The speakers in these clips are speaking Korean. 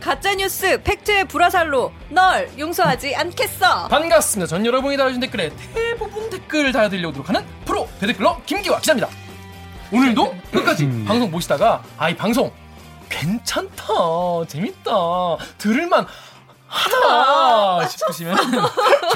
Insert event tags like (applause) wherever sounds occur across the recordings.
가짜뉴스 팩트의 불화살로 널 용서하지 않겠어. 반갑습니다. 전 여러분이 달아주신 댓글에 대부분 댓글 달아드리려고 하는 프로 대댓글러 김기화 기자입니다. 오늘도 끝까지 방송 보시다가 아이 방송 괜찮다 재밌다 들을만 하다 싶으시면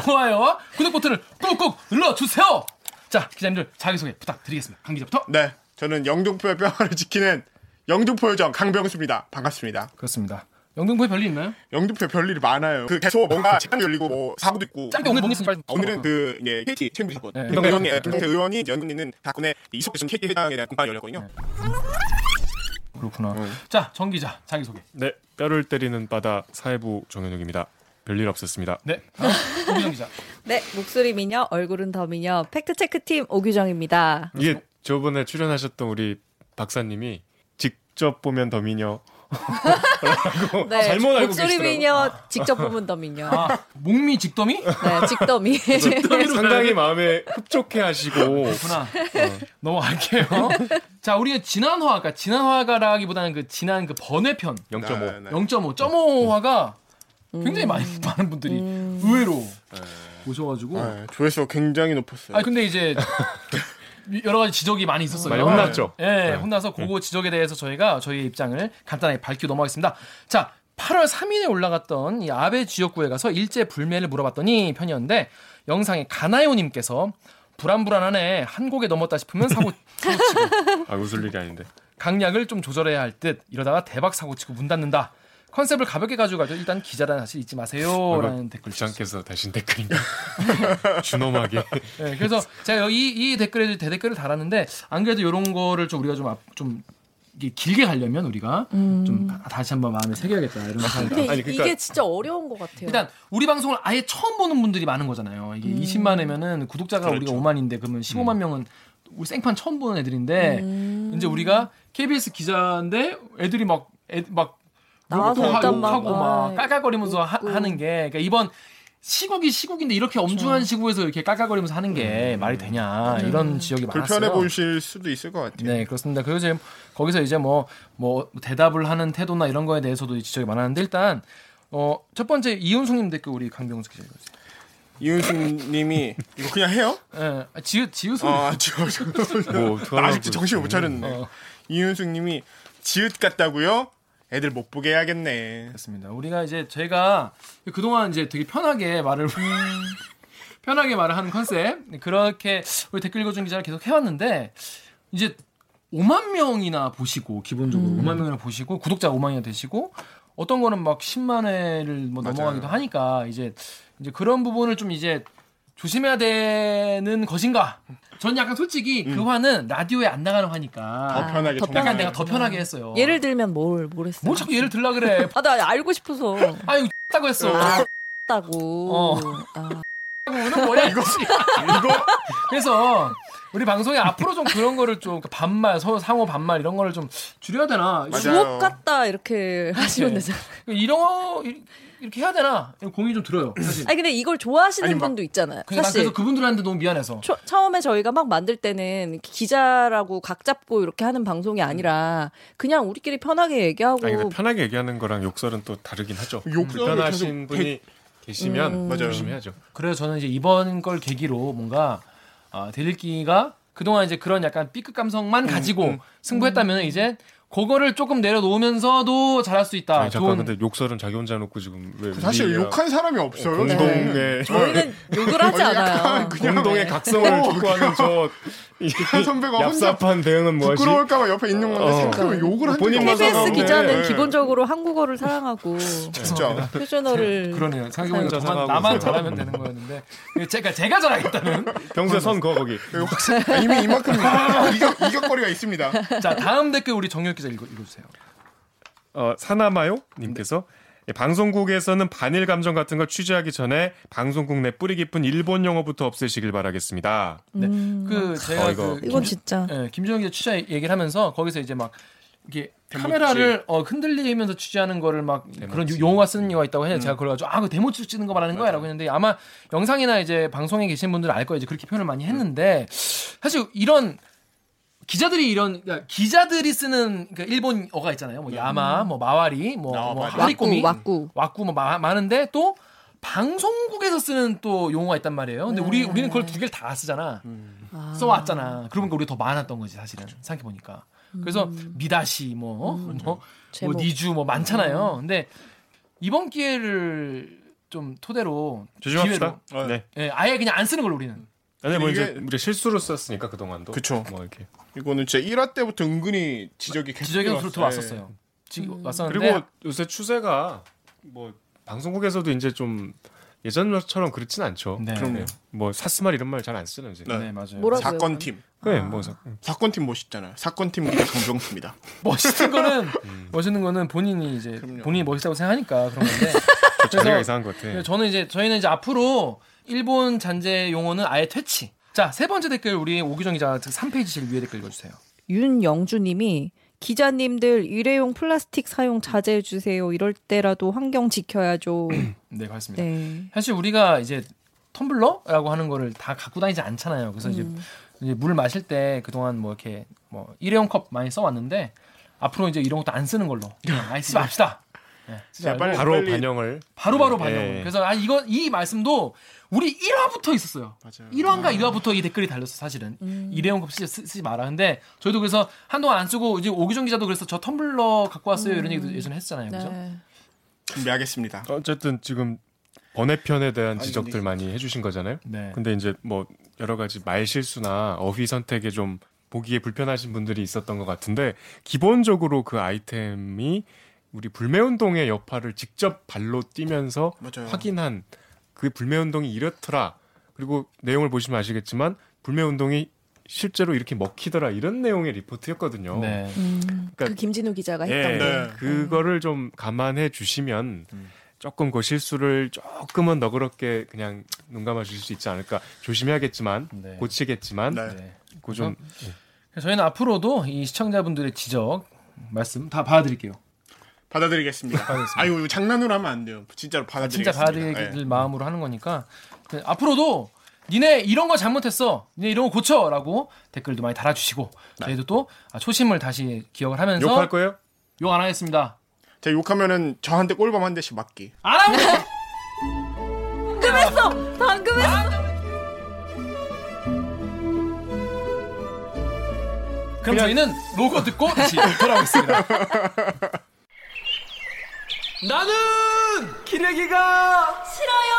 좋아요와 구독 버튼을 꾹꾹 눌러주세요. 자 기자님들 자기소개 부탁드리겠습니다. 강 기자부터. 네, 저는 영등포의 평화를 지키는 영등포 요정 강병수입니다. 반갑습니다. 그렇습니다. 영등포에 별일 있나요? 영등포에 별일이 많아요. 그 계속 뭔가 재판도 열리고 뭐 사고도 있고. 짧게 오늘 뭔 있으면 빨리 오늘은 그 이제 KT 최무리 사건. 네. 김동태 의원이 김동태 의원이 연금 있는 사건에 이석준 KT 회장에 대한 공판이 열렸거든요. 그렇구나. 자정 기자 자기 소개. 네, 뼈를 때리는 바다 사회부 정현욱입니다. 별일 없었습니다. 네. 다음 오기정 기자. (laughs) 네, 목소리 미녀, 얼굴은 더 미녀, 팩트 체크 팀 오규정입니다. 이게 저번에 출연하셨던 우리 박사님이 직접 보면 더 미녀. 네, 잘못 알고 목소리 계시더라고요. 미녀, 직접 보면 더 미녀. 아 목미 직더미? 네, 직더미. 상당히 마음에 흡족해 하시고 그렇구나. 넘어갈게요. 자, 우리가 진한화, 그러니까 진한화가라기보다는 그 진한 그 번외편 0.5. 네, 네. 0.5, 0.5 화가 굉장히 많이 많은 분들이 의외로 보셔가지고. 네, 조회수가 굉장히 높았어요. 아니 근데 이제 (laughs) 여러 가지 지적이 많이 있었어요. 많이 혼났죠? 예, 네. 혼나서 그거 지적에 대해서 저희가 저희의 입장을 간단하게 밝히고 넘어가겠습니다. 자, 8월 3일에 올라갔던 이 아베 지역구에 가서 일제 불매를 물어봤더니 편이었는데 영상에 가나요님께서 불안불안하네 한 곡에 넘었다 싶으면 사고 사고 치고 (laughs) 아 웃을 일이 아닌데. 강약을 좀 조절해야 할 듯 이러다가 대박 사고 치고 문 닫는다. 컨셉을 가볍게 가지고 가죠. 일단 기자라는 사실 잊지 마세요라는 댓글. 귀찮게서 대신 댓글인가? (laughs) 준엄하게. 네, 그래서 제가 이, 이 댓글에 대댓글을 달았는데 안 그래도 이런 거를 좀 우리가 좀, 앞- 좀 이게 길게 가려면 우리가 좀 다시 한번 마음에 새겨야겠다 이런 생각이 근데 아니, 그러니까- 이게 진짜 어려운 것 같아요. 일단 우리 방송을 아예 처음 보는 분들이 많은 거잖아요. 이게 20만이면은 구독자가 그렇죠. 우리가 5만인데 그러면 15만 명은 우리 생판 처음 보는 애들인데 이제 우리가 KBS 기자인데 애들이 막 애, 막 나와서 하- 막, 욕하고 막 아, 깔깔거리면서 하. 하는 게 그러니까 이번 시국이 시국인데 이렇게 엄중한 시국에서 이렇게 깔깔거리면서 하는 게 말이 되냐 이런 지적이 많았어요. 불편해 보이실 수도 있을 것 같아요. 네, 그렇습니다. 그래서 이제 거기서 이제 뭐, 뭐, 대답을 하는 태도나 이런 거에 대해서도 지적이 많았는데, 일단, 어, 첫 번째, 이윤숙님 댓글 우리 강병수 기자 읽어주세요. 이윤수님이 (laughs) 이거 그냥 해요? 예, 아, 지읒, 지읒은. 아, 저, 저, 뭐나 아직 정신 못 차렸네. 어. 이윤숙님이 지읒 같다고요? 애들 못 보게 해야겠네. 그렇습니다. 우리가 이제 저희가 그동안 이제 되게 편하게 말을 (laughs) 편하게 말을 하는 컨셉 그렇게 우리 댓글 읽어준 기자를 계속 해왔는데 이제 5만 명이나 보시고 기본적으로 5만 명이나 보시고 구독자가 5만이나 되시고 어떤 거는 막 10만 회를 뭐 맞아요. 넘어가기도 하니까 이제 이제 그런 부분을 좀 이제 조심해야 되는 것인가? 전 약간 솔직히 그 화는 라디오에 안 나가는 화니까 더 편하게 더 약간 편하게. 내가 더 편하게 했어요. 예를 들면 뭘, 뭘 했어요? 뭘 자꾸 예를 들라 그래? (laughs) 아, 나 알고 싶어서. (laughs) 아유 다고 했어. 아, 다고. 어. 아, 는 뭐야 이거 (laughs) 이거 그래서 우리 방송에 앞으로 좀 그런 거를 좀 반말 서로 상호 반말 이런 거를 좀 줄여야 되나 맞아요. 주옥 같다 이렇게 하시면 네. 되잖아요. 이런 거 이- 이렇게 해야 되나 고민이 좀 들어요 (clears throat) 사실 아니 근데 이걸 좋아하시는 아니, 막- 분도 있잖아요. 사실 그래서 그분들한테 너무 미안해서 초- 처음에 저희가 막 만들 때는 기자라고 각 잡고 이렇게 하는 방송이 아니라 그냥 우리끼리 편하게 얘기하고 아니 근데 편하게 얘기하는 거랑 욕설은 또 다르긴 하죠. 욕설을 불편하신 계속 분이 계시면 맞아요. 조심해야죠. 그래서 저는 이제 이번 걸 계기로 뭔가 아, 대들기가 그동안 이제 그런 약간 B급 감성만 가지고 승부했다면 이제 그거를 조금 내려놓으면서도 잘할 수 있다. 아니, 잠깐 좋은- 근데 욕설은 자기 혼자 놓고 지금 왜 사실 우리가 욕한 사람이 없어요. 공동의 (laughs) 저희는 욕을 하지 않아요. 공동의 각성을 촉구하는 저 (laughs) 선배가 혼자 얍삽한 대응은 뭐하지? 부끄러울까봐 옆에 있는 건데 어. 생각하면 욕을 본인만 없어요. KBS. 기자는 네. 기본적으로 한국어를 사랑하고 (laughs) 진짜. 표준어를 그러네요. 생각해보니까 혼자 저만, 나만. 잘하면 되는 거였는데 제가 제가 잘하겠다는. 평소에 선 그어 거기. 아, 이미 이만큼 이격, 이격 거리가 있습니다. 자 다음 댓글 우리 정열 기자 읽어, 읽어 주세요. 어, 사나마요 님께서 예, 방송국에서는 반일 감정 같은 걸 취재하기 전에 방송국 내 뿌리 깊은 일본 영어부터 없애시길 바라겠습니다. 네. 그 제가 어, 이거- 그 이건 김- 진짜 예, 김준영 기자 취재 얘기를 하면서 거기서 이제 막 이게 카메라를 어, 흔들리면서 취재하는 거를 막 그런 유- 용어가 쓰는 용어가 있다고 해요. 제가 그래가지고 아, 그 데모츠 찍는 거 말하는 거야라고 했는데 아마 영상이나 이제 방송에 계신 분들은 알 거예요. 이제 그렇게 표현을 많이 했는데 사실 이런 기자들이 이런 그러니까 기자들이 쓰는 그러니까 일본어가 있잖아요. 뭐 야마, 뭐 마와리, 뭐, 아, 뭐. 하리꼬미, 왁구, 왁구 뭐 마- 많은데 또 방송국에서 쓰는 또 용어가 있단 말이에요. 근데 우리 우리는 그걸 두 개를 다 쓰잖아. 아. 써왔잖아. 그러니까 우리 더 많았던 거지 사실은 생각해 보니까. 그래서 미다시 뭐, 뭐, 뭐 제목. 니주 뭐 많잖아요. 근데 이번 기회를 좀 토대로 조심합시다. 기회로, 네. 예, 아예 그냥 안 쓰는 걸로 우리는. 아니 뭐 이게- 이제 우리 실수로 썼으니까 그 동안도. 그쵸. 뭐 이렇게. 이거는 진짜 1화 때부터 은근히 지적이 계속 지적이 들어왔어요. 들어왔었어요. 지금 왔었는데 그리고 요새 추세가 뭐 방송국에서도 이제 좀 예전처럼 그렇진 않죠. 네. 그럼요. 뭐 사스말 이런 말 잘 안 쓰는 이제. 네. 네, 맞아요. 뭐라고요? 사건팀. 네, 뭐 사- 사건 팀 멋있잖아요. 사건팀 우리 강병수입니다. (laughs) 멋있는 거는 멋있는 거는 본인이 이제 그럼요. 본인이 멋있다고 생각하니까 그런 건데. (laughs) 그래서- 이상한 것 같아. 저는 이제 저희는 이제 앞으로 일본 잔재 용어는 아예 퇴치. 자, 세 번째 댓글 우리 오기정 기자 3페이지 위에 댓글 읽어 주세요. 윤영주님이 기자님들 일회용 플라스틱 사용 자제해 주세요. 이럴 때라도 환경 지켜야죠. (clears throat) 네, 그렇습니다. 네. 사실 우리가 이제 텀블러라고 하는 거를 다 갖고 다니지 않잖아요. 그래서 이제, 음. 이제 물을 마실 때 그동안 뭐 이렇게 뭐 일회용 컵 많이 써왔는데 앞으로 이제 이런 것도 안 쓰는 걸로 (laughs) 아예 쓰지 맙시다. 네, 쓰지 말고 제발. 바로 빨리- 반영을 바로바로 예. 반영. 그래서 아 이거 이 말씀도 우리 1화부터 있었어요. 맞아요. 1화인가 2화부터 이 댓글이 달렸어 사실은. 일회용 컵 쓰지, 쓰- 쓰지 마라. 근데 저희도 그래서 한동안 안 쓰고 이제 오기정 기자도 그래서 저 텀블러 갖고 왔어요 이런 얘기도 예전에 했잖아요. 그죠? 네. 준비하겠습니다. 어쨌든 지금 번외편에 대한 아니, 지적들 근데- 많이 해주신 거잖아요. 네. 근데 이제 뭐 여러 가지 말 실수나 어휘 선택에 좀 보기에 불편하신 분들이 있었던 것 같은데 기본적으로 그 아이템이 우리 불매운동의 여파를 직접 발로 뛰면서 맞아요. 확인한 그 불매운동이 이렇더라. 그리고 내용을 보시면 아시겠지만 불매운동이 실제로 이렇게 먹히더라 이런 내용의 리포트였거든요. 네. 음, 그러니까- 그 김진우 기자가 예, 했던 게. 네. 그거를 좀 감안해 주시면 조금 그 실수를 조금은 너그럽게 그냥 눈 감아 주실 수 있지 않을까 조심해야겠지만 네. 고치겠지만 네. 네. 그좀 저희는 앞으로도 이 시청자분들의 지적 말씀 다 받아드릴게요. 받아드리겠습니다. 아유 이거 장난으로 하면 안 돼요. 진짜로 진짜 받아드리겠습니다. 받아들일 네. 마음으로 하는 거니까 그 앞으로도 니네 이런 거 잘못했어. 니네 이런 거 고쳐라고 댓글도 많이 달아주시고 저희도 또 아, 초심을 다시 기억을 하면서 욕할 거예요? 욕 안 하겠습니다. 제가 욕하면은 저한테 꼴밤 한 대씩 맞기. 안 하고 방금 했어. 방금 했어. 그럼 저희는 로고 듣고 다시 돌아오겠습니다. (laughs) 나는 기레기가 싫어요.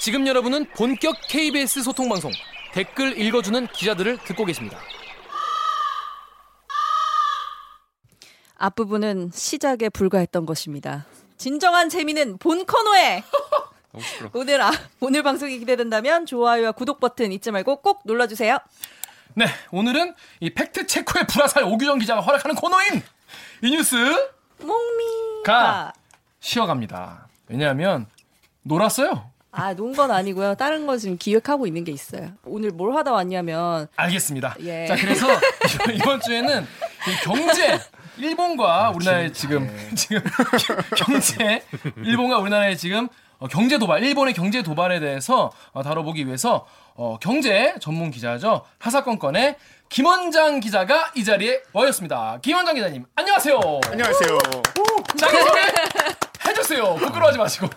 지금 여러분은 본격 KBS 소통 방송 댓글 읽어주는 기자들을 듣고 계십니다. 앞부분은 시작에 불과했던 것입니다. 진정한 재미는 본 코너에. (laughs) 오늘 아, 오늘 방송이 기대된다면 좋아요와 구독 버튼 잊지 말고 꼭 눌러주세요. 네, 오늘은 이 fact check의 불화살 오규정 기자가 활약하는 코너인 이 뉴스 뭥미 가 가. 쉬어갑니다. 왜냐하면 놀았어요. 아, 논 건 아니고요. 다른 거 지금 기획하고 있는 게 있어요. 오늘 뭘 하다 왔냐면 알겠습니다. 예. 자, 그래서 (laughs) 이번- 주에는 이 경제 일본과 우리나라의 지금 (laughs) 지금 경제 일본과 우리나라의 지금 어, 경제 도발, 일본의 경제 도발에 대해서 어, 다뤄보기 위해서 어, 경제 전문 기자죠 하사건건의 김원장 기자가 이 자리에 와였습니다. 김원장 기자님, 안녕하세요. 안녕하세요. 자기 소개 해주세요. 부끄러워하지 마시고.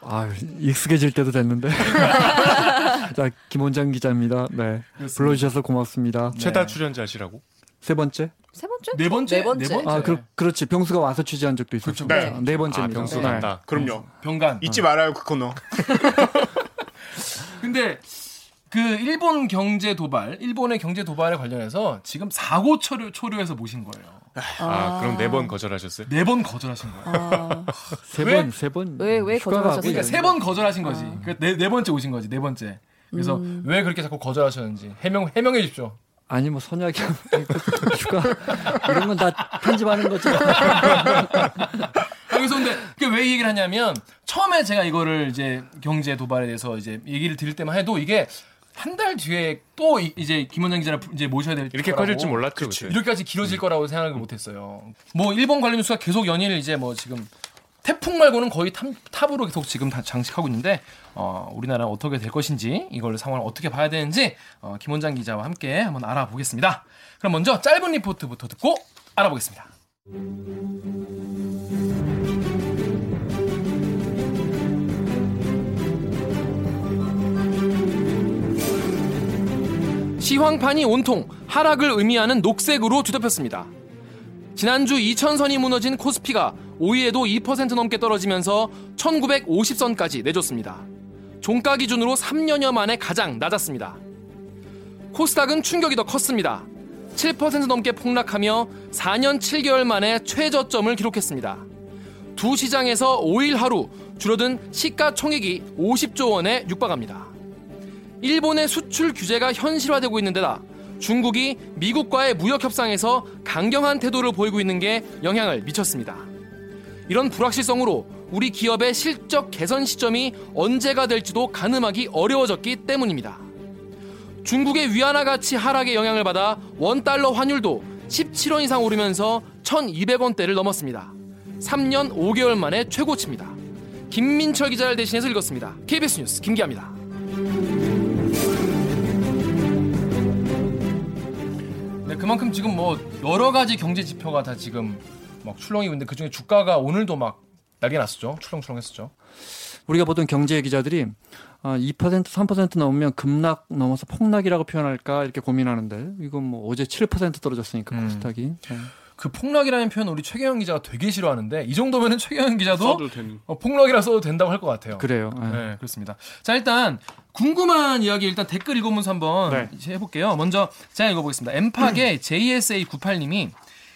아, 익숙해질 때도 됐는데. (laughs) 자, 김원장 기자입니다. 네. 불러주셔서 고맙습니다. 최다 출연자시라고? 세 번째? 세 번째? 네 번째? 네 번째. 네 번째. 아, 그, 그렇지. 병수가 와서 취재한 적도 있었습니다. 그렇죠. 네, 아, 번째입니다. 병수 네. 난다. 그럼요. 병간. 잊지 말아요 그 코너. (laughs) 근데 그 일본 경제 도발, 일본의 경제 도발에 관련해서 지금 사고 초려, 초려해서 모신 거예요. 아, 그럼 네 번 거절하셨어요? 네 번 거절하신 거예요. 아, 세 왜? 번, 세 번. 왜, 왜 거절하셨어요? 그러니까 세 번 거절하신 거지. 그러니까 네, 네 번째 오신 거지, 네 번째. 그래서 왜 그렇게 자꾸 거절하셨는지 해명 해명해 주십시오. 아니 뭐 선약이 (laughs) 휴가 이런 건 다 편집하는 거죠. 여기서 근데 그게 왜이 얘기를 하냐면 처음에 제가 이거를 이제 경제 도발에 대해서 이제 얘기를 드릴 때만 해도 이게 한 달 뒤에 또 이- 이제 김원장 기자를 이제 모셔야 될 이렇게 거라고. 커질 줄 몰랐죠. 그때. 이렇게까지 길어질 거라고 생각을 못했어요. 뭐 일본 관련 뉴스가 계속 연일 이제 뭐 지금 태풍 말고는 거의 top, top으로 계속 지금 다 장식하고 있는데 어, 우리나라 어떻게 될 것인지 이걸 상황을 어떻게 봐야 되는지 어, 김원장 기자와 함께 한번 알아보겠습니다. 그럼 먼저 짧은 리포트부터 듣고 알아보겠습니다. 시황판이 온통 하락을 의미하는 녹색으로 뒤덮였습니다. 지난주 2000선이 무너진 코스피가 5위에도 2% 넘게 떨어지면서 1950선까지 내줬습니다. 종가 기준으로 3년여 만에 가장 낮았습니다. 코스닥은 충격이 더 컸습니다. 7% 넘게 폭락하며 4년 7개월 만에 최저점을 기록했습니다. 두 시장에서 5일 하루 줄어든 시가총액이 50조 원에 육박합니다. 일본의 수출 규제가 현실화되고 있는 데다 중국이 미국과의 무역 협상에서 강경한 태도를 보이고 있는 게 영향을 미쳤습니다. 이런 불확실성으로 우리 기업의 실적 개선 시점이 언제가 될지도 가늠하기 어려워졌기 때문입니다. 중국의 위안화 가치 하락의 영향을 받아 원달러 환율도 17원 이상 오르면서 1200원대를 넘었습니다. 3년 5개월 만에 최고치입니다. 김민철 기자를 대신해서 읽었습니다. KBS 뉴스 김기아입니다. 그만큼 지금 뭐 여러 가지 경제 지표가 다 지금 막 출렁이고 있는데 그중에 주가가 오늘도 막 난리 났었죠. 출렁출렁했었죠. 우리가 보통 경제 기자들이 아, 2% 3% 넘으면 급락 넘어서 폭락이라고 표현할까 이렇게 고민하는데 이건 뭐 어제 7% 떨어졌으니까 음. 코스닥이 네. 그 폭락이라는 표현 우리 최경영 기자가 되게 싫어하는데 이 정도면은 최경영 기자도. 어, 폭락이라 써도 된다고 할 것 같아요. 그래요. 네. 네, 그렇습니다. 자, 일단 궁금한 이야기 일단 댓글 읽어보면서 한번 네. 해볼게요. 먼저 제가 읽어보겠습니다. 엠팍의 JSA98님이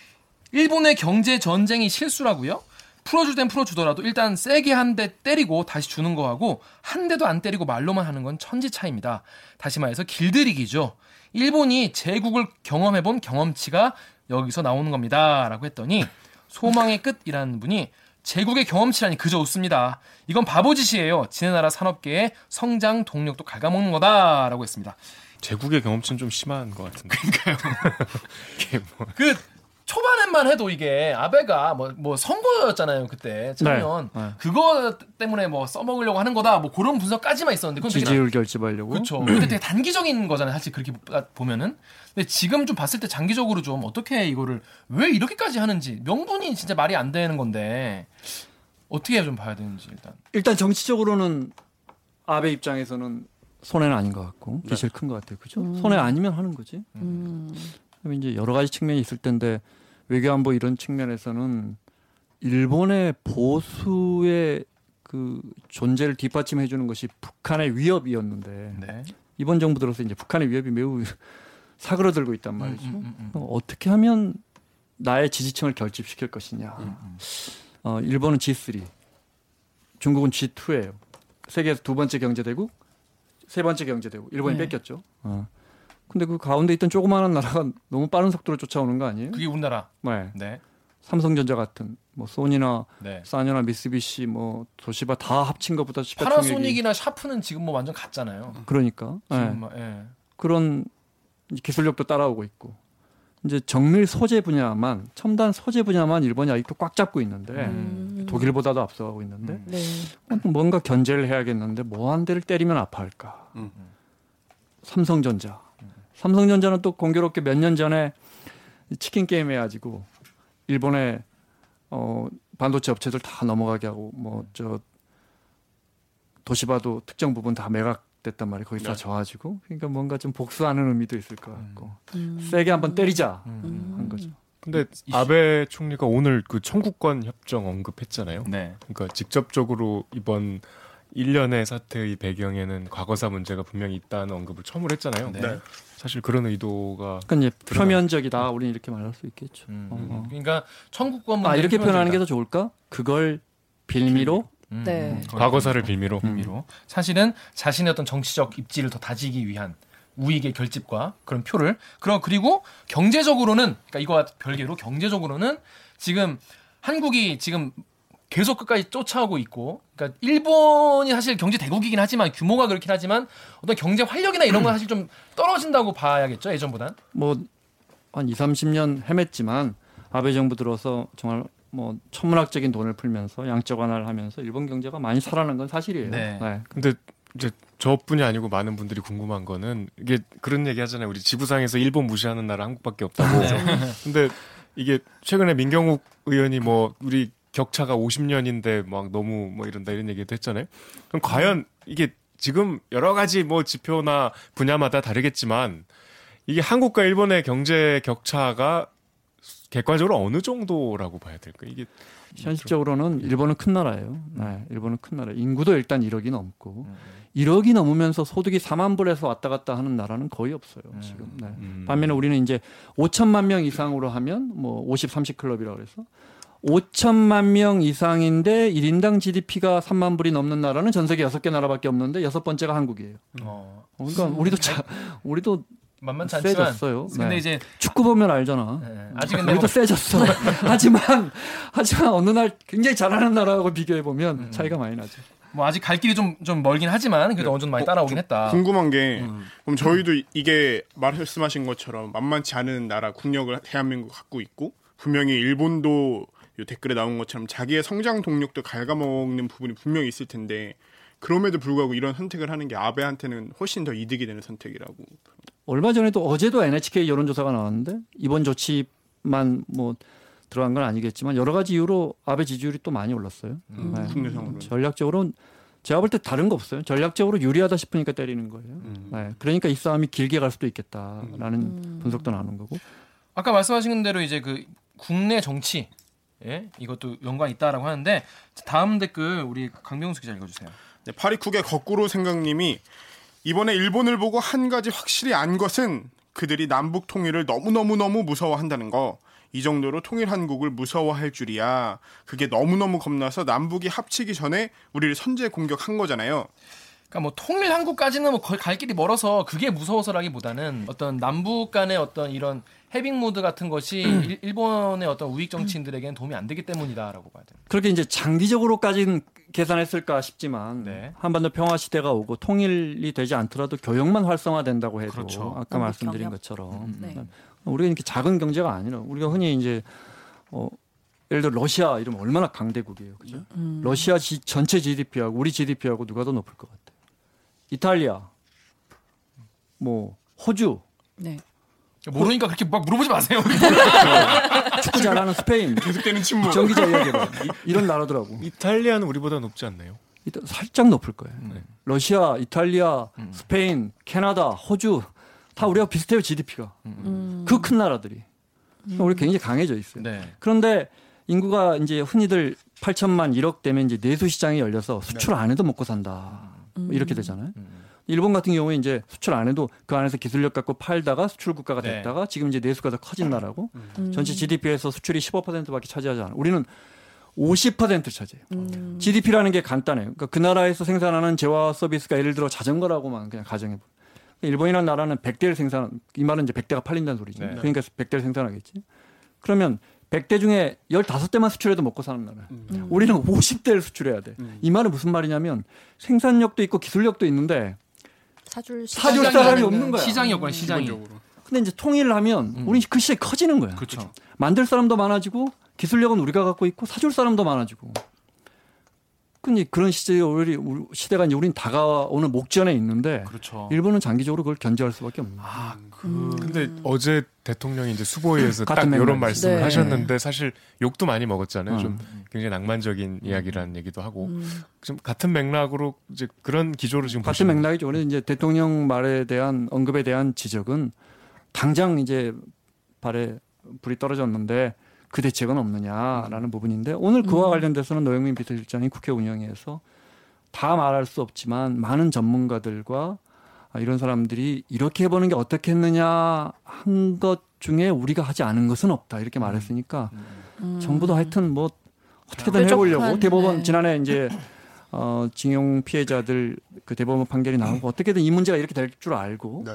(clears throat) 일본의 경제 전쟁이 실수라고요? 풀어줄 땐 풀어주더라도 일단 세게 한 대 때리고 다시 주는 거하고 한 대도 안 때리고 말로만 하는 건 천지 차이입니다. 다시 말해서 길들이기죠. 일본이 제국을 경험해본 경험치가 여기서 나오는 겁니다. 라고 했더니 소망의 끝이라는 분이 제국의 경험치라니 그저 웃습니다. 이건 바보짓이에요. 지네 나라 산업계의 성장 동력도 갉아먹는 거다라고 했습니다. 제국의 경험치는 좀 심한 것 같은데. 이게 (laughs) 뭐그 초반에만 해도 이게 아베가 뭐, 뭐 선거였잖아요 그때 작년 네, 네. 그거 때문에 뭐 써먹으려고 하는 거다 뭐 그런 분석까지만 있었는데 그건 지지율 결집하려고. 그렇죠. 근데 되게 단기적인 거잖아요. 사실 그렇게 보면은. 근데 지금 좀 봤을 때 장기적으로 좀 어떻게 이거를 왜 이렇게까지 하는지 명분이 진짜 말이 안 되는 건데 어떻게 좀 봐야 되는지 일단. 일단 정치적으로는 아베 입장에서는 손해는 아닌 것 같고 네. 기실 큰것 같아요. 그죠? 손해 아니면 하는 거지. 음. 이제 여러 가지 측면이 있을 텐데 외교안보 이런 측면에서는 일본의 보수의 그 존재를 뒷받침해 주는 것이 북한의 위협이었는데 네. 이번 정부 들어서 이제 북한의 위협이 매우 (laughs) 사그러들고 있단 말이죠. 음, 음, 음, 음. 어, 어떻게 하면 나의 지지층을 결집시킬 것이냐. 음, 어, 일본은 G3, 중국은 G2예요. 세계에서 두 번째 경제대국, 세 번째 경제대국. 일본이 네. 뺏겼죠. 어. 근데 그 가운데 있던 조그마한 나라가 너무 빠른 속도로 쫓아오는 거 아니에요? 그게 우리나라. 네. 네. 삼성전자 같은 뭐 소니나 네. 사녀나 미쓰비시 뭐 도시바 다 합친 것보다 파나소닉이나 샤프는 지금 뭐 완전 같잖아요. 그러니까 네. 지금 막, 예. 그런 기술력도 따라오고 있고 이제 정밀 소재 분야만 첨단 소재 분야만 일본이 아직도 꽉 잡고 있는데 음. 독일보다도 앞서가고 있는데 음. 네. 뭔가 견제를 해야겠는데 뭐한 대를 때리면 아파할까? 음. 삼성전자. 삼성전자는 또 공교롭게 몇 년 전에 이 치킨 게임 해가지고 일본의 어 반도체 업체들 다 넘어가게 하고 뭐 저 도시바도 특정 부분 다 매각됐단 말이에요. 거기 다 네. 져가지고 그러니까 뭔가 좀 복수하는 의미도 있을 것 같고 음. 세게 한번 때리자 음. 한 거죠. 근데 이- 아베 총리가 오늘 그 청구권 협정 언급했잖아요. 네. 그러니까 직접적으로 이번 일련의 사태의 배경에는 과거사 문제가 분명히 있다는 언급을 처음으로 했잖아요. 네. 사실 그런 의도가 그러니까 이제 표면적이다. 우리는 이렇게 말할 수 있겠죠. 음. 어, 어. 그러니까 청구권 아 이렇게 표현하는 게. 더 좋을까? 그걸 빌미로 음, 네. 음, 그걸 과거사를 빌미로 의미로 사실은 자신의 어떤 정치적 입지를 더 다지기 위한 우익의 결집과 그런 표를 그럼 그리고 경제적으로는 그러니까 이거와 별개로 경제적으로는 지금 한국이 지금 계속 끝까지 쫓아오고 있고 그러니까 일본이 사실 경제 대국이긴 하지만 규모가 그렇긴 하지만 어떤 경제 활력이나 이런 건 사실 좀 떨어진다고 봐야겠죠 예전보단 뭐한 2, 30년 헤맸지만 아베 정부 들어서 정말 뭐 천문학적인 돈을 풀면서 양적 완화를 하면서 일본 경제가 많이 살아난 건 사실이에요. 네. 근데 이제 저뿐이 아니고 많은 분들이 궁금한 거는 이게 그런 얘기 하잖아요. 우리 지구상에서 일본 무시하는 나라 한국밖에 없다고. (laughs) 네. 근데 이게 최근에 민경욱 의원이 뭐 우리 격차가 50년인데 막 너무 뭐 이런다 이런 얘기도 했잖아요. 그럼 과연 이게 지금 여러 가지 뭐 지표나 분야마다 다르겠지만 이게 한국과 일본의 경제 격차가 객관적으로 어느 정도라고 봐야 될까? 이게 현실적으로는 일본은 큰 나라예요. 네, 일본은 큰 나라. 인구도 일단 1억이 넘고 1억이 넘으면서 소득이 4만 불에서 왔다 갔다 하는 나라는 거의 없어요. 지금. 네. 음. 반면에 우리는 이제 5천만 명 이상으로 하면 뭐 50, 30 클럽이라고 그래서 5천만 명 이상인데 1인당 GDP가 3만 불이 넘는 나라는 전 세계 6개 나라밖에 없는데 여섯 번째가 한국이에요. 어, 어, 그러니까 우리도 자, 우리도 만만치 않지만 세졌어요. 근데 네. 이제 축구 보면 알잖아. 네, 아직은 뭐 우리도 세졌어. (laughs) 하지만 하지만 어느 날 굉장히 잘하는 나라하고 비교해 보면 음. 차이가 많이 나죠. 뭐 아직 갈 길이 좀 좀 멀긴 하지만 그래도 어느 정도 많이 따라오긴 했다. 궁금한 게 그럼 저희도 이게 말씀하신 것처럼 만만치 않은 나라 국력을 대한민국 갖고 있고 분명히 일본도 요 댓글에 나온 것처럼 자기의 성장 동력도 갉아먹는 부분이 분명히 있을 텐데 그럼에도 불구하고 이런 선택을 하는 게 아베한테는 훨씬 더 이득이 되는 선택이라고. 얼마 전에도 어제도 NHK 여론조사가 나왔는데 이번 조치만 뭐 들어간 건 아니겠지만 여러 가지 이유로 아베 지지율이 또 많이 올랐어요. 음. 네. 국내상으로. 전략적으로 제가 볼 때 다른 거 없어요. 전략적으로 유리하다 싶으니까 때리는 거예요. 음. 네. 그러니까 이 싸움이 길게 갈 수도 있겠다라는 음. 분석도 나오는 거고. 아까 말씀하신 대로 이제 그 국내 정치 예? 이것도 연관 이 있다라고 하는데 다음 댓글 우리 강병수 기자 읽어주세요. 네, 파리쿡의 거꾸로 생각님이 이번에 일본을 보고 한 가지 확실히 안 것은 그들이 남북 통일을 너무너무너무 무서워한다는 거. 이 정도로 통일 한국을 무서워할 줄이야. 그게 너무너무 겁나서 남북이 합치기 전에 우리를 선제 공격한 거잖아요. 그러니까 뭐 통일 한국까지는 뭐 거의 갈 길이 멀어서 그게 무서워서라기보다는 어떤 남북 간의 어떤 이런 해빙 모드 같은 것이 일, 일본의 어떤 우익 정치인들에게는 도움이 안 되기 때문이다라고 봐야 돼요. 그렇게 이제 장기적으로까지는 계산했을까 싶지만 네. 한반도 평화 시대가 오고 통일이 되지 않더라도 교역만 활성화된다고 해도 그렇죠. 아까 말씀드린 경협. 것처럼 네. 우리가 이렇게 작은 경제가 아니라 우리가 흔히 이제 어 예를 들어 러시아 이러면 얼마나 강대국이에요, 그죠? 음. 러시아 지, 전체 GDP하고 우리 GDP하고 누가 더 높을 것 같아? 이탈리아, 뭐 호주, 네. 모르니까 그렇게 막 물어보지 마세요. (laughs) 축구 잘하는 스페인, 계속되는 침묵. 전기자 이야기해봐. 이- 이런 나라더라고. 이탈리아는 우리보다 높지 않나요? 이따 살짝 높을 거예요. 네. 러시아, 이탈리아, 음. 스페인, 캐나다, 호주 다 우리가 비슷해요 GDP가. 음. 그큰 나라들이. 우리 굉장히 강해져 있어요. 네. 그런데 인구가 이제 흔히들 8천만 1억 되면 이제 내수 시장이 열려서 수출 안 해도 먹고 산다. 뭐 이렇게 되잖아요. 음. 일본 같은 경우에 이제 수출 안 해도 그 안에서 기술력 갖고 팔다가 수출 국가가 네. 됐다가 지금 이제 내수가 더 커진 나라고 음. 전체 GDP에서 수출이 15%밖에 차지하지 않아. 우리는 50% 차지해요. 음. GDP라는 게 간단해요. 그러니까 그 나라에서 생산하는 재화 서비스가 예를 들어 자전거라고만 그냥 가정해 보면 일본이라는 나라는 100대를 생산 이 말은 이제 100대가 팔린다는 소리죠. 네. 그러니까 100대를 생산하겠지. 그러면 100대 중에 15대만 수출해도 먹고 사는 나라예요. 음. 우리는 50대를 수출해야 돼. 음. 이 말은 무슨 말이냐면 생산력도 있고 기술력도 있는데 사줄 사줄 사람이 없는 거야. 시장이 없거나 시장이. 기본적으로. 근데 이제 통일을 하면 음. 우리 그 시장이 커지는 거야. 그렇죠. 만들 사람도 많아지고 기술력은 우리가 갖고 있고 사줄 사람도 많아지고. 근데 그런 우리 시대가 이제 우린 다가오는 목전에 있는데 그렇죠. 일본은 장기적으로 그걸 견제할 수밖에 없는. 아, 그 음. 근데 어제 대통령이 이제 수보위에서 딱 같은 이런 맥락. 말씀을 네. 하셨는데 사실 욕도 많이 먹었잖아요. 어. 좀 굉장히 낭만적인 이야기라는 얘기도 하고 음. 좀 같은 맥락으로 이제 그런 기조로 지금 같은 맥락이죠. 그래서 이제 대통령 말에 대한 언급에 대한 지적은 당장 이제 발에 불이 떨어졌는데 그 대책은 없느냐라는 부분인데 오늘 그와 음. 관련돼서는 노영민 비서실장이 국회 운영위에서 다 말할 수 없지만 많은 전문가들과 아, 이런 사람들이 이렇게 해보는 게 어떻겠느냐 한 것 중에 우리가 하지 않은 것은 없다 이렇게 말했으니까 음. 정부도 하여튼 뭐 어떻게든 해보려고 대법원 네. 지난해 이제 어, 징용 피해자들 그 대법원 판결이 나오고 어떻게든 이 문제가 이렇게 될 줄 알고 네.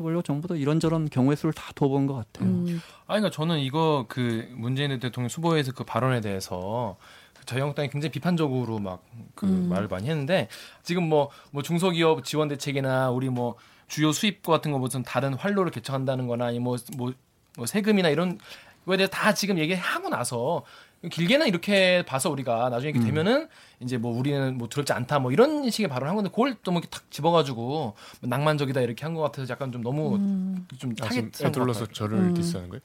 해보려고 정부도 이런저런 경우의 수를 다 둬본 것 같아요. 음. 아니, 그러니까 저는 이거 그 문재인 대통령 수보에서 그 발언에 대해서 그 자유한국당이 굉장히 비판적으로 막그 음. 말을 많이 했는데 지금 뭐, 뭐 중소기업 지원 대책이나 우리 뭐 주요 수입과 같은 거 무슨 다른 활로를 개척한다는 거나 아니 뭐, 뭐, 뭐 세금이나 이런 거에 대해서 다 지금 얘기하고 나서 길게는 이렇게 봐서 우리가 나중에 이렇게 되면은 이제 뭐 우리는 뭐 두렵지 않다 뭐 이런 식의 발언을 한 건데 그걸 또 뭐 이렇게 탁 집어가지고 뭐 낭만적이다 이렇게 한 것 같아서 약간 좀 너무 좀 아, 타겟한 같아요. 저를 음. 디스하는 거예요?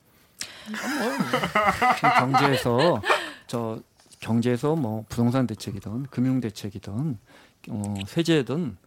그 경제에서 저 경제에서 뭐 부동산 대책이든 금융 대책이든 어, 세제든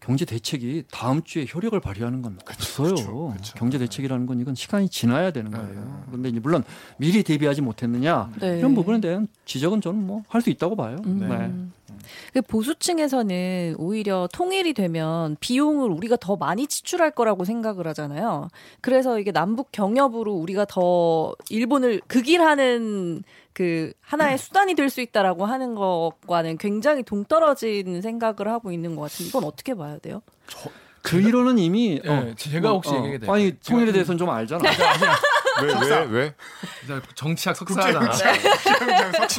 경제 대책이 다음 주에 효력을 발휘하는 건 없어요. 그쵸, 그쵸. 경제 대책이라는 건 이건 시간이 지나야 되는 거예요. 그런데 이제 물론 미리 대비하지 못했느냐 네. 이런 부분에 대한 지적은 저는 뭐 할 수 있다고 봐요. 음. 네. 그 보수층에서는 오히려 통일이 되면 비용을 우리가 더 많이 지출할 거라고 생각을 하잖아요. 그래서 이게 남북 경협으로 우리가 더 일본을 극일하는 그 하나의 수단이 될 수 있다라고 하는 것과는 굉장히 동떨어진 생각을 하고 있는 것 같은데 이건 어떻게 봐야 돼요? 그 이론은 이미 예, 어, 제가 혹시 어, 얘기해도 돼요? 아니 통일에 대해서는 좀 알잖아. (laughs) 왜 왜 왜? 나 정치학 석사잖아.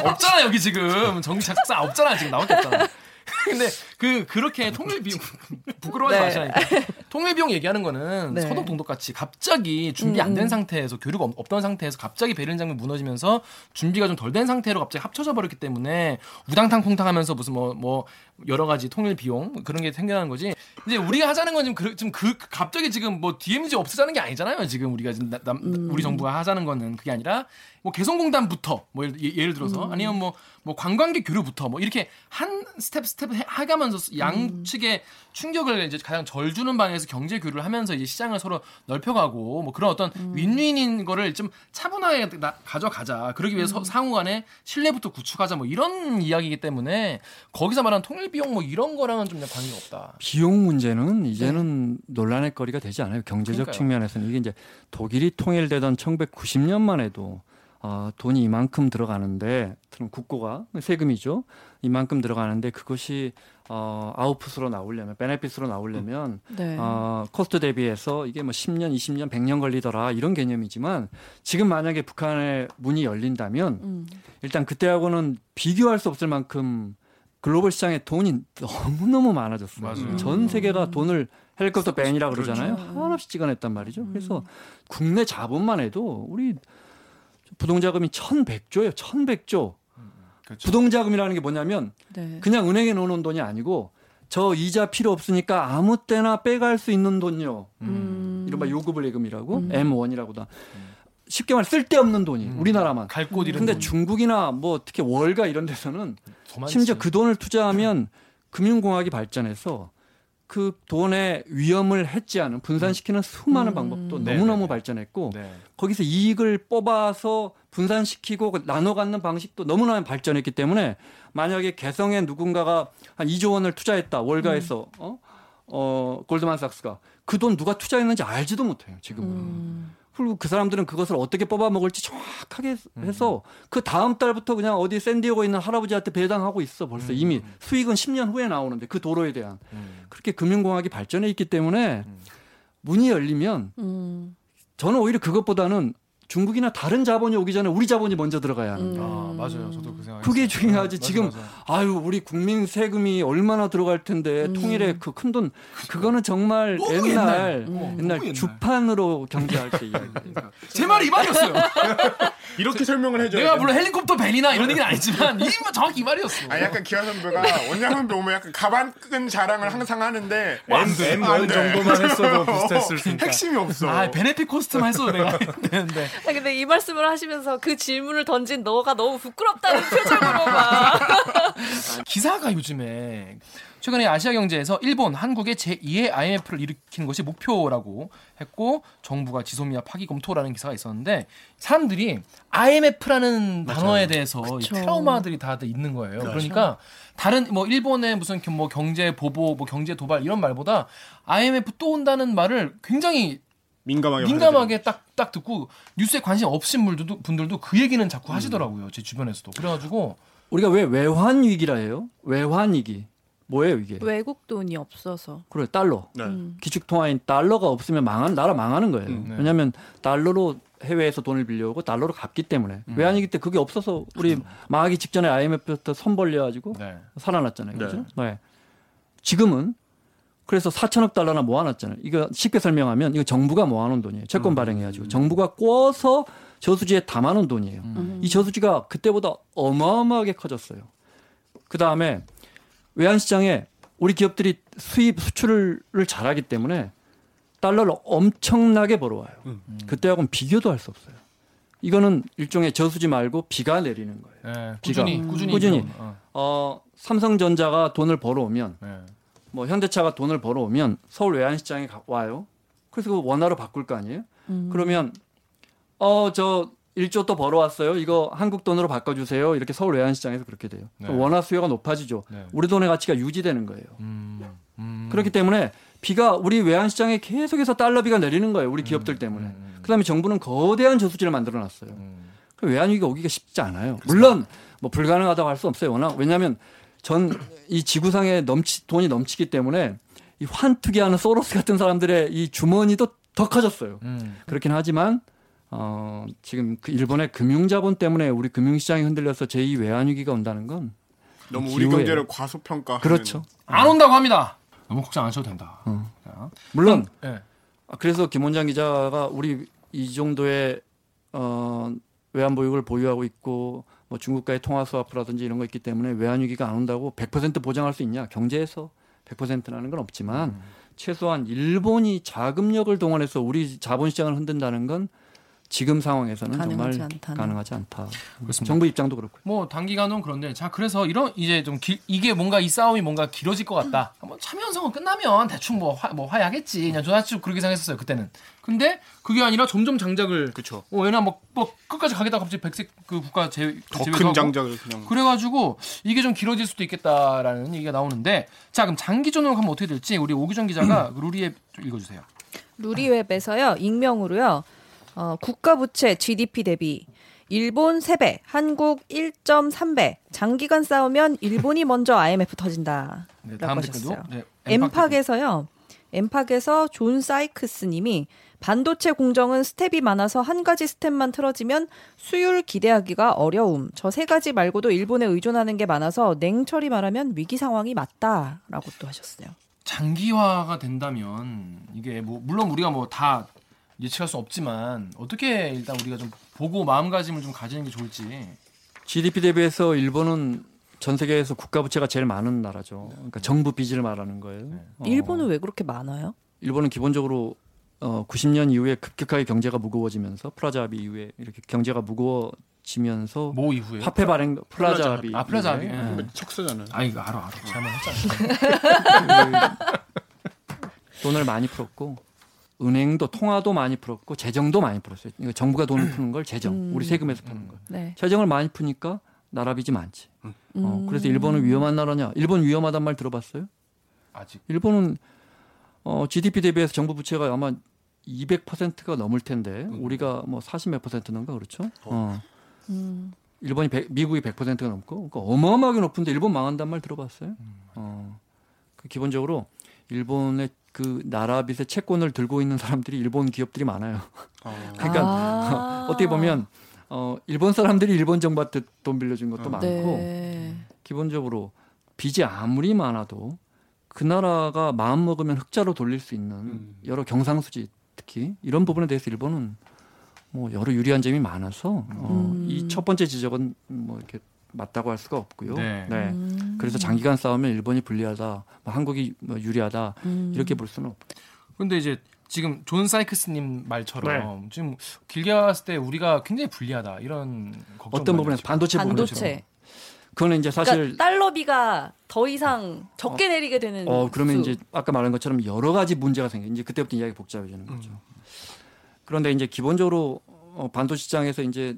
없잖아 여기 지금 정치학 석사 없잖아 지금 나올 게 없잖아. (laughs) 근데 그 그렇게 통일 비용 (laughs) 부끄러워하지 네. 마시라니까. 통일 비용 얘기하는 거는 네. 서독 동독 같이 갑자기 준비 안 음, 된 음. 상태에서 교류가 없- 없던 상태에서 갑자기 베를린 장벽 무너지면서 준비가 좀 덜 된 상태로 갑자기 합쳐져 버렸기 때문에 우당탕 콩탕하면서 무슨 뭐뭐 여러 가지 통일 비용 뭐 그런 게 생겨나는 거지. 이제 우리가 하자는 건 지금 그, 지금 그 갑자기 지금 뭐 DMZ 없애자는 게 아니잖아요. 지금 우리가 지금 나- 남- 음. 우리 정부가 하자는 거는 그게 아니라 뭐 개성공단부터 뭐 예를, 예- 예를 들어서 음. 아니면 뭐뭐 관광객 교류부터 뭐 이렇게 한 step step 해- 해가면서 음. 양측의 충격을 이제 가장 덜 주는 방향에서 경제 교류를 하면서 이제 시장을 서로 넓혀가고 뭐 그런 어떤 음. win-win인 거를 좀 차분하게 나- 가져가자. 그러기 음. 위해서 상호간에 신뢰부터 구축하자 뭐 이런 이야기이기 때문에 거기서 말하는 통일 비용 뭐 이런 거랑은 좀 관계가 없다. 비용 문제는 이제는 논란의 거리가 되지 않아요. 경제적 그러니까요. 측면에서는 이게 이제 독일이 통일되던 1990년만 해도 어, 돈이 이만큼 들어가는데 그럼 국고가 세금이죠. 이만큼 들어가는데 그것이 어, 아웃풋으로 나오려면 benefit으로 나오려면 네. 어, cost 대비해서 이게 뭐 10년, 20년, 100년 걸리더라 이런 개념이지만 지금 만약에 북한의 문이 열린다면 음. 일단 그때하고는 비교할 수 없을 만큼 글로벌 시장에 돈이 너무너무 많아졌어요. 맞아요. 전 세계가 돈을 헬리콥터 밴이라 그러잖아요. 그렇죠. 한없이 찍어냈단 말이죠. 음. 그래서 국내 자본만 해도 우리 부동자금이 1100조예요. 1100조. 그렇죠. 부동자금이라는 게 뭐냐면 네. 그냥 은행에 넣어놓은 돈이 아니고 저 이자 필요 없으니까 아무 때나 빼갈 수 있는 돈요. 음. 이른바 요금을 예금이라고 음. M1이라고다. 쉽게 말해 쓸데없는 돈이 음. 우리나라만. 갈 곳 이런 근데 돈 중국이나 뭐 특히 월가 이런 데서는 더 많지. 심지어 그 돈을 투자하면 금융공학이 발전해서 그 돈의 위험을 해지하는 분산시키는 수많은 음. 방법도 네, 너무너무 네, 네. 발전했고 네. 거기서 이익을 뽑아서 분산시키고 그 나눠 갖는 방식도 너무나 발전했기 때문에 만약에 개성에 누군가가 한 2조 원을 투자했다 월가에서 음. 어? 어 골드만삭스가 그 돈 누가 투자했는지 알지도 못해요 지금은 음. 그리고 그 사람들은 그것을 어떻게 뽑아 먹을지 정확하게 음. 해서 그 다음 달부터 그냥 어디 샌디에고에 있는 할아버지한테 배당하고 있어 벌써 음. 이미 수익은 10년 후에 나오는데 그 도로에 대한 음. 그렇게 금융공학이 발전해 있기 때문에 음. 문이 열리면 음. 저는 오히려 그것보다는 중국이나 다른 자본이 오기 전에 우리 자본이 먼저 들어가야 하는 음. 아 맞아요. 저도 그 생각. 그게 중요하지. 지금 맞아. 아유 우리 국민 세금이 얼마나 들어갈 텐데 음. 통일에 그 큰 돈 그거는 정말 옛날 옛날. 너무 옛날. 주판으로 경제할 때 이야기. 제 말이 이 말이었어요. (laughs) 이렇게 설명을 해줘야 내가 돼. 물론 헬리콥터 벤이나 이런 얘기는 아니지만 이 말- 정확히 이 말이었어. 아 약간 기아 선배가 원장 선배 오면 약간 가방 끈 자랑을 항상 하는데 M. M1 정도만 했어도 (laughs) 비슷했을 테니까. 핵심이 없어. 아 베네핏 코스트만 했어도 내가 되는데. 아, 근데 이 말씀을 하시면서 그 질문을 던진 너가 너무 부끄럽다는 표정으로 막. (laughs) 기사가 요즘에 최근에 아시아 경제에서 일본, 한국의 제2의 IMF를 일으키는 것이 목표라고 했고 정부가 지소미아 파기 검토라는 기사가 있었는데 사람들이 IMF라는 단어에 대해서. 트라우마들이 다들 있는 거예요. 그러니까 다른 뭐 일본의 무슨 겨- 뭐 경제 보복, 뭐 경제 도발 이런 말보다 IMF 또 온다는 말을 굉장히 민감하게 민감하게 딱 딱 듣고 뉴스에 관심 없으신 분들도 분들도 그 얘기는 자꾸 하시더라고요. 제 주변에서도. 그래 가지고 우리가 왜 외환 위기라 해요? 외환 위기. 뭐예요 이게? 외국 돈이 없어서. 그래 달러. 네. 음. 기축 통화인 달러가 없으면 망한 나라 망하는 거예요. 음, 네. 왜냐하면 달러로 해외에서 돈을 빌려오고 달러로 갚기 때문에 음. 외환위기 때 그게 없어서 우리 망하기 직전에 IMF부터 손 벌려가지고 네. 살아났잖아요. 네. 그죠? 네. 지금은 그래서 4천억 달러나 모아놨잖아요. 이거 쉽게 설명하면 이거 정부가 모아놓은 돈이에요. 채권 발행해가지고 정부가 꿔서 저수지에 담아놓은 돈이에요. 음. 이 저수지가 그때보다 어마어마하게 커졌어요. 그 다음에 외환시장에 우리 기업들이 수입 수출을 잘하기 때문에 달러를 엄청나게 벌어와요. 음. 그때하고는 비교도 할 수 없어요. 이거는 일종의 저수지 말고 비가 내리는 거예요. 네. 비가. 꾸준히 음. 꾸준히 꾸준히. 좀, 어. 어, 삼성전자가 돈을 벌어오면 네. 뭐 현대차가 돈을 벌어오면 서울 외환시장에 가- 와요. 그래서 그 원화로 바꿀 거 아니에요? 음. 그러면 어 저 1조 또 벌어왔어요. 이거 한국 돈으로 바꿔주세요. 이렇게 서울 외환시장에서 그렇게 돼요. 네. 원화 수요가 높아지죠. 네. 우리 돈의 가치가 유지되는 거예요. 음. 음. 그렇기 때문에 비가 우리 외환시장에 계속해서 달러비가 내리는 거예요. 우리 기업들 때문에. 음. 그다음에 정부는 거대한 저수지를 만들어 놨어요. 음. 그 외환위기가 오기가 쉽지 않아요. 물론 뭐 불가능하다고 할 수 없어요. 워낙 왜냐하면 전 이 지구상에 넘치 돈이 넘치기 때문에 이 환투기하는 소로스 같은 사람들의 이 주머니도 더 커졌어요. 음. 그렇긴 하지만 어, 지금 그 일본의 금융자본 때문에 우리 금융시장이 흔들려서 제2 외환위기가 온다는 건 너무 우리 기후예요. 경제를 과소평가. 그렇죠. 안 온다고 합니다. 너무 걱정 안 하셔도 된다. 어. 자. 물론 네. 아, 그래서 김원장 기자가 우리 이 정도의 어, 외환 보유고를 보유하고 있고 뭐 중국과의 통화 수화프라든지 이런 거 있기 때문에 외환 위기가 안 온다고 100% 보장할 수 있냐? 경제에서 100%라는 건 없지만 음. 최소한 일본이 자금력을 동원해서 우리 자본 시장을 흔든다는 건 지금 상황에서는 가능하지 정말 않다는. 가능하지 않다. 그렇습니다. 정부 입장도 그렇고요. 뭐 단기간은 그런데 자 그래서 이런 이제 좀 길, 이게 뭔가 이 싸움이 뭔가 길어질 것 같다. 한번 참여연성은 끝나면 대충 뭐, 화, 뭐 화해하겠지. 그냥 사실 그렇게 생각했었어요 그때는. 근데 그게 아니라 점점 장작을 그렇죠. 어 얘나 뭐, 뭐 끝까지 가겠다 갑자기 백색 그 국가 제더 제외도 큰 하고. 장작을 그냥. 그래가지고 이게 좀 길어질 수도 있겠다라는 얘기가 나오는데 자 그럼 장기전으로 가면 어떻게 될지 우리 오규정 기자가 (clears throat) 그 루리에 좀 읽어주세요. 루리웹에서요 익명으로요 어, 국가 부채 GDP 대비 일본 3배, 한국 1.3배. 장기간 싸우면 일본이 먼저 IMF 터진다. 네, 라고 하셨어요. 네, 엠팍 에서요. 엠팍에서 존 사이크스 님이 반도체 공정은 스텝이 많아서 한 가지 스텝만 틀어지면 수율 기대하기가 어려움. 저 세 가지 말고도 일본에 의존하는 게 많아서 냉철히 말하면 위기 상황이 맞다라고 또 하셨어요. 장기화가 된다면 이게 뭐 물론 우리가 뭐 다 예측할 수 없지만 어떻게 일단 우리가 좀 보고 마음가짐을 좀 가지는 게 좋을지. GDP 대비해서 일본은 전 세계에서 국가 부채가 제일 많은 나라죠. 그러니까 정부 빚을 말하는 거예요. 네. 어, 일본은 왜 그렇게 많아요? 일본은 기본적으로 어, 90년 이후에 급격하게 경제가 무거워지면서 플라자 합의 이후에 이렇게 경제가 무거워지면서 뭐 이후에? 화폐 발행 플라자 합의 아, 플라자 이후에, 합의. 예. 네. 척수잖아요. 아 이거 알아 알아. 잘못했잖아. (laughs) 돈을 많이 풀었고 은행도 통화도 많이 풀었고 재정도 많이 풀었어요. 이거 정부가 돈을 푸는 걸 재정, 음. 우리 세금에서 푸는 걸. 네. 재정을 많이 푸니까 나라 빚이 많지. 어, 음. 그래서 일본은 위험한 나라냐? 일본 위험하단 말 들어봤어요? 아직. 일본은 어, GDP 대비해서 정부 부채가 아마 200%가 넘을 텐데 우리가 뭐 40몇 퍼센트인가 그렇죠? 어. 음. 일본이 100, 미국이 100%가 넘고 그러니까 어마어마하게 높은데 일본 망한단 말 들어봤어요? 어. 그 기본적으로 일본의 그 나라 빚의 채권을 들고 있는 사람들이 일본 기업들이 많아요. 아. (laughs) 그러니까 아. (laughs) 어떻게 보면 어, 일본 사람들이 일본 정부한테 돈 빌려준 것도 어. 많고 네. 기본적으로 빚이 아무리 많아도 그 나라가 마음 먹으면 흑자로 돌릴 수 있는 음. 여러 경상수지 특히 이런 부분에 대해서 일본은 뭐 여러 유리한 점이 많아서 어, 음. 이첫 번째 지적은 뭐 이렇게 맞다고 할 수가 없고요. 네. 음. 그래서 장기간 싸우면 일본이 불리하다, 뭐 한국이 뭐 유리하다 음. 이렇게 볼 수는 없고. 근데 이제 지금 존 사이크스님 말처럼 네. 지금 길게 봤을 때 우리가 굉장히 불리하다 이런 걱정. 어떤 부분에서 반도체 부분에서 반도체. 그거는 이제 사실 그러니까 달러비가 더 이상 적게 내리게 되는. 어 그러면 수. 이제 아까 말한 것처럼 여러 가지 문제가 생겨. 이제 그때부터 이야기 복잡해지는 거죠. 그런데 이제 기본적으로 어, 반도체 시장에서 이제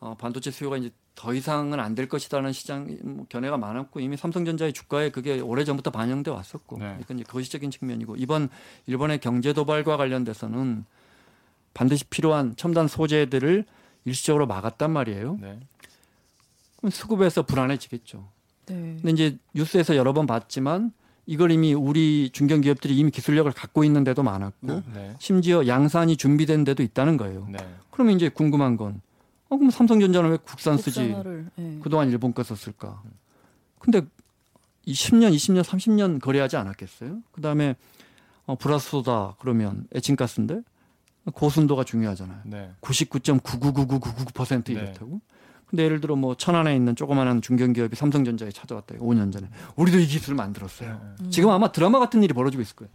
어, 반도체 수요가 이제 더 이상은 안 될 것이라는 시장 뭐 견해가 많았고 이미 삼성전자의 주가에 그게 오래 전부터 반영돼 왔었고 네. 그러니까 이제 거시적인 측면이고 이번 일본의 경제 도발과 관련돼서는 반드시 필요한 첨단 소재들을 일시적으로 막았단 말이에요. 네. 그럼 수급에서 불안해지겠죠. 네. 근데 이제 뉴스에서 여러 번 봤지만 이걸 이미 우리 중견 기업들이 이미 기술력을 갖고 있는 데도 많았고 네. 심지어 양산이 준비된 데도 있다는 거예요. 네. 그러면 이제 궁금한 건 어, 그럼 삼성전자는 왜 국산 쓰지? 국산화를, 예. 그동안 일본 거 썼을까? 근데 이 10년, 20년, 30년 거래하지 않았겠어요? 그 다음에 어, 브라스소다 그러면 에칭가스인데 고순도가 중요하잖아요. 네. 99.999999% 네. 이렇다고. 근데 예를 들어 뭐 천안에 있는 조그마한 중견기업이 삼성전자에 찾아왔다. 5년 전에. 우리도 이 기술을 만들었어요. 네. 지금 아마 드라마 같은 일이 벌어지고 있을 거예요.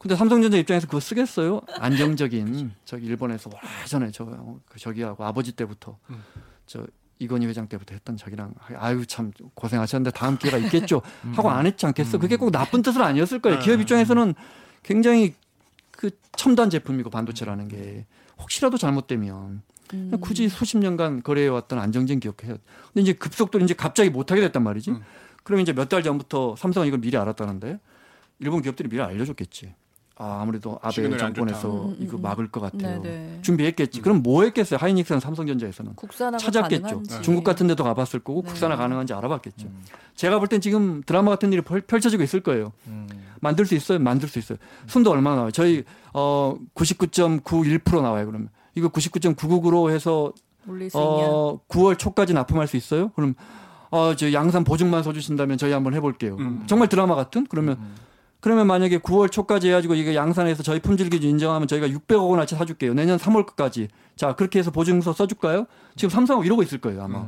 근데 삼성전자 입장에서 그거 쓰겠어요? 안정적인 저기 일본에서 오래전에 저그 저기하고 아버지 때부터 음. 저 이건희 회장 때부터 했던 저기랑 아유 참 고생하셨는데 다음 기회가 있겠죠 하고 안 했지 않겠어? 그게 꼭 나쁜 뜻은 아니었을 거예요. 기업 입장에서는 굉장히 그 첨단 제품이고 반도체라는 게 혹시라도 잘못되면 음. 굳이 수십 년간 거래해왔던 안정적인 기업 해요. 근데 이제 급속도로 이제 갑자기 못하게 됐단 말이지. 음. 그러면 이제 몇 달 전부터 삼성은 이걸 미리 알았다는데 일본 기업들이 미리 알려줬겠지. 아, 아무래도 아베 정권에서 좋다. 음, 음, 이거 음. 막을 것 같아요. 네네. 준비했겠지. 그럼 뭐 했겠어요? 하이닉스는 삼성전자에서는 국산화가 찾았겠죠. 가능한지. 중국 같은 데도 가봤을 거고 네. 국산화 가능한지 알아봤겠죠. 음. 제가 볼 땐 지금 드라마 같은 일이 펼- 펼쳐지고 있을 거예요. 음. 만들 수 있어요? 만들 수 있어요. 순도 얼마나 나와요? 저희 어 99.91% 나와요. 그러면 이거 99.99으로 해서? 어 9월 초까지 납품할 수 있어요? 그럼 어 저 양산 보증만 써주신다면 저희 한번 해볼게요. 음. 정말 드라마 같은? 그러면 그러면 만약에 9월 초까지 해가지고 이게 양산해서 저희 품질 기준 인정하면 저희가 600억 원어치 사줄게요. 내년 3월 끝까지. 자 그렇게 해서 보증서 써줄까요? 지금 삼성하고 이러고 있을 거예요 아마.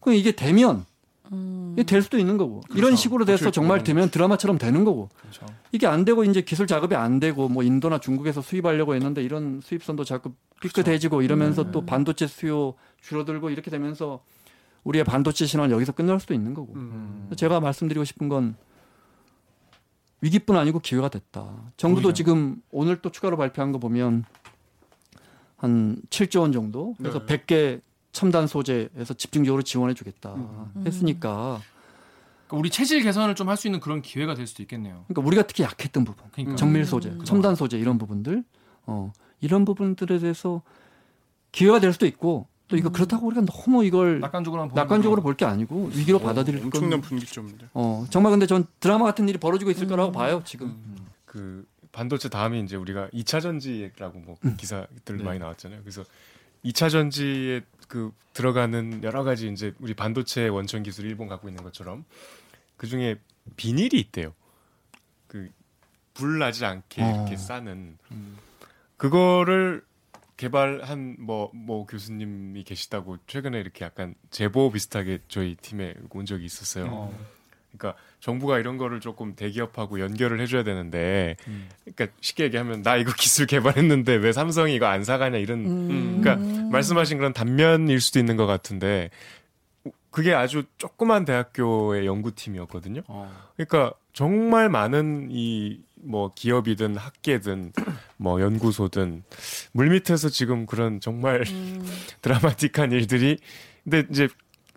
그럼 이게 되면 음. 이게 될 수도 있는 거고 이런 식으로 돼서 그렇죠. 정말 되면 드라마처럼 되는 거고 그렇죠. 이게 안 되고 이제 기술 작업이 안 되고 뭐 인도나 중국에서 수입하려고 했는데 이런 수입선도 자꾸 삐끗해지고 이러면서 또 반도체 수요 줄어들고 이렇게 되면서 우리의 반도체 신화는 여기서 끝날 수도 있는 거고 음. 제가 말씀드리고 싶은 건 위기뿐 아니고 기회가 됐다. 정부도 오히려. 지금 오늘 또 추가로 발표한 거 보면 한 7조 원 정도 그래서 네. 100개 첨단 소재에서 집중적으로 지원해 주겠다 음. 했으니까 그러니까 우리 체질 개선을 좀 할 수 있는 그런 기회가 될 수도 있겠네요. 그러니까 우리가 특히 약했던 부분 그러니까 정밀 소재, 음. 첨단 소재 이런 부분들, 어 이런 부분들에 대해서 기회가 될 수도 있고 또 이거 그렇다고 우리가 너무 이걸 낙관적으로 거죠. 볼게 아니고 위기로 받아들일 건. 엄청난 분기점인데. 어 정말 근데 전 드라마 같은 일이 벌어지고 있을 음. 거라고 봐요 지금. 그 반도체 다음이 이제 우리가 2차 전지라고 뭐 음. 기사들 네. 많이 나왔잖아요. 그래서 2차 전지에 그 들어가는 여러 가지 이제 우리 반도체 원천 기술 일본 갖고 있는 것처럼 그 중에 비닐이 있대요. 그 불 나지 않게 어. 이렇게 싸는 그거를 개발한 뭐뭐 교수님이 계시다고 최근에 이렇게 약간 제보 비슷하게 저희 팀에 온 적이 있었어요. 어. 그러니까 정부가 이런 거를 조금 대기업하고 연결을 해줘야 되는데, 그러니까 쉽게 얘기하면 나 이거 (laughs) 기술 개발했는데 왜 삼성이 이거 안 사가냐 이런, 음. 그러니까 말씀하신 그런 단면일 수도 있는 것 같은데, 그게 아주 조그만 대학교의 연구팀이었거든요. 그러니까 정말 많은 이 뭐 기업이든 학계든 뭐 연구소든 물밑에서 지금 그런 정말 음. (laughs) 드라마틱한 일들이 근데 이제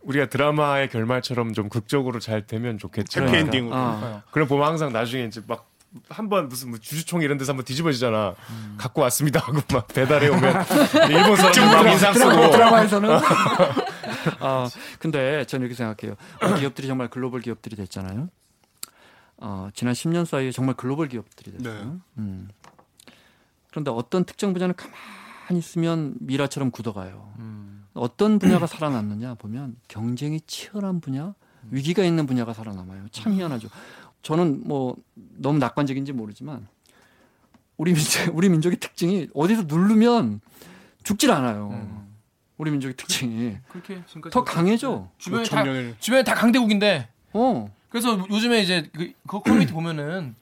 우리가 드라마의 결말처럼 좀 극적으로 잘 되면 좋겠죠. 해피 엔딩으로. 아, 그럼 보면 항상 나중에 이제 막 한번 무슨 뭐 주주총 이런 데서 한번 뒤집어지잖아. 갖고 왔습니다 하고 막 배달해 오면 (laughs) 일본 사람들 막 인상 쓰고 드라마에서는. 아 (laughs) 근데 저는 이렇게 생각해요. 우리 기업들이 정말 글로벌 기업들이 됐잖아요. 어, 지난 10년 사이에 정말 글로벌 기업들이 됐어요. 네. 음. 그런데 어떤 특정 분야는 가만히 있으면 미라처럼 굳어가요. 어떤 분야가 살아남느냐 보면 경쟁이 치열한 분야, 위기가 있는 분야가 살아남아요. 참 희한하죠. 저는 뭐 너무 낙관적인지 모르지만 우리 민족 우리 민족의 특징이 어디서 누르면 죽질 않아요. 음. 우리 민족의 특징이 더 강해져. 주변에 다 5천 년을 주변에 다 강대국인데 어. 그래서 요즘에 이제 그, 그 커뮤니티 (clears throat) 보면은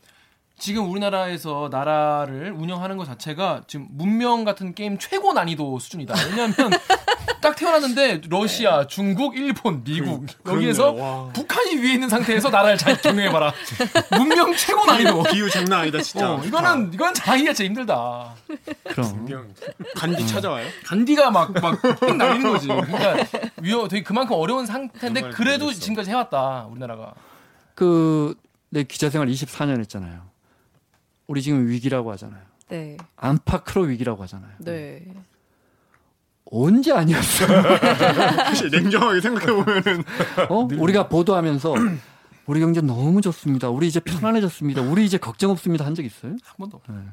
지금 우리나라에서 나라를 운영하는 것 자체가 지금 문명 같은 게임 최고 난이도 수준이다. 왜냐하면 (laughs) 딱 태어났는데 러시아, 중국, 일본, 미국 여기에서 그렇네요. 와. 북한이 위에 있는 상태에서 나라를 잘 경영해 봐라. (laughs) 문명 최고 난이도. 비유 장난 아니다 진짜. 어, 이거는 이건 자기가 진짜 힘들다. 그럼. 간디 찾아와요? 간디가 막막핵 날리는 거지. 그러니까 위험, 되게 그만큼 어려운 상태인데 그래도 모르겠어. 지금까지 해왔다 우리나라가. 그 내 기자 생활 24년 했잖아요. 우리 지금 위기라고 하잖아요. 네. 안팎으로 위기라고 하잖아요. 네. 언제 아니었어요? (laughs) 사실 냉정하게 생각해 보면은 어? 우리가 보도하면서 우리 경제 너무 좋습니다. 우리 이제 편안해졌습니다. 우리 이제 걱정 없습니다. 한 적 있어요? 한 번도 없어요.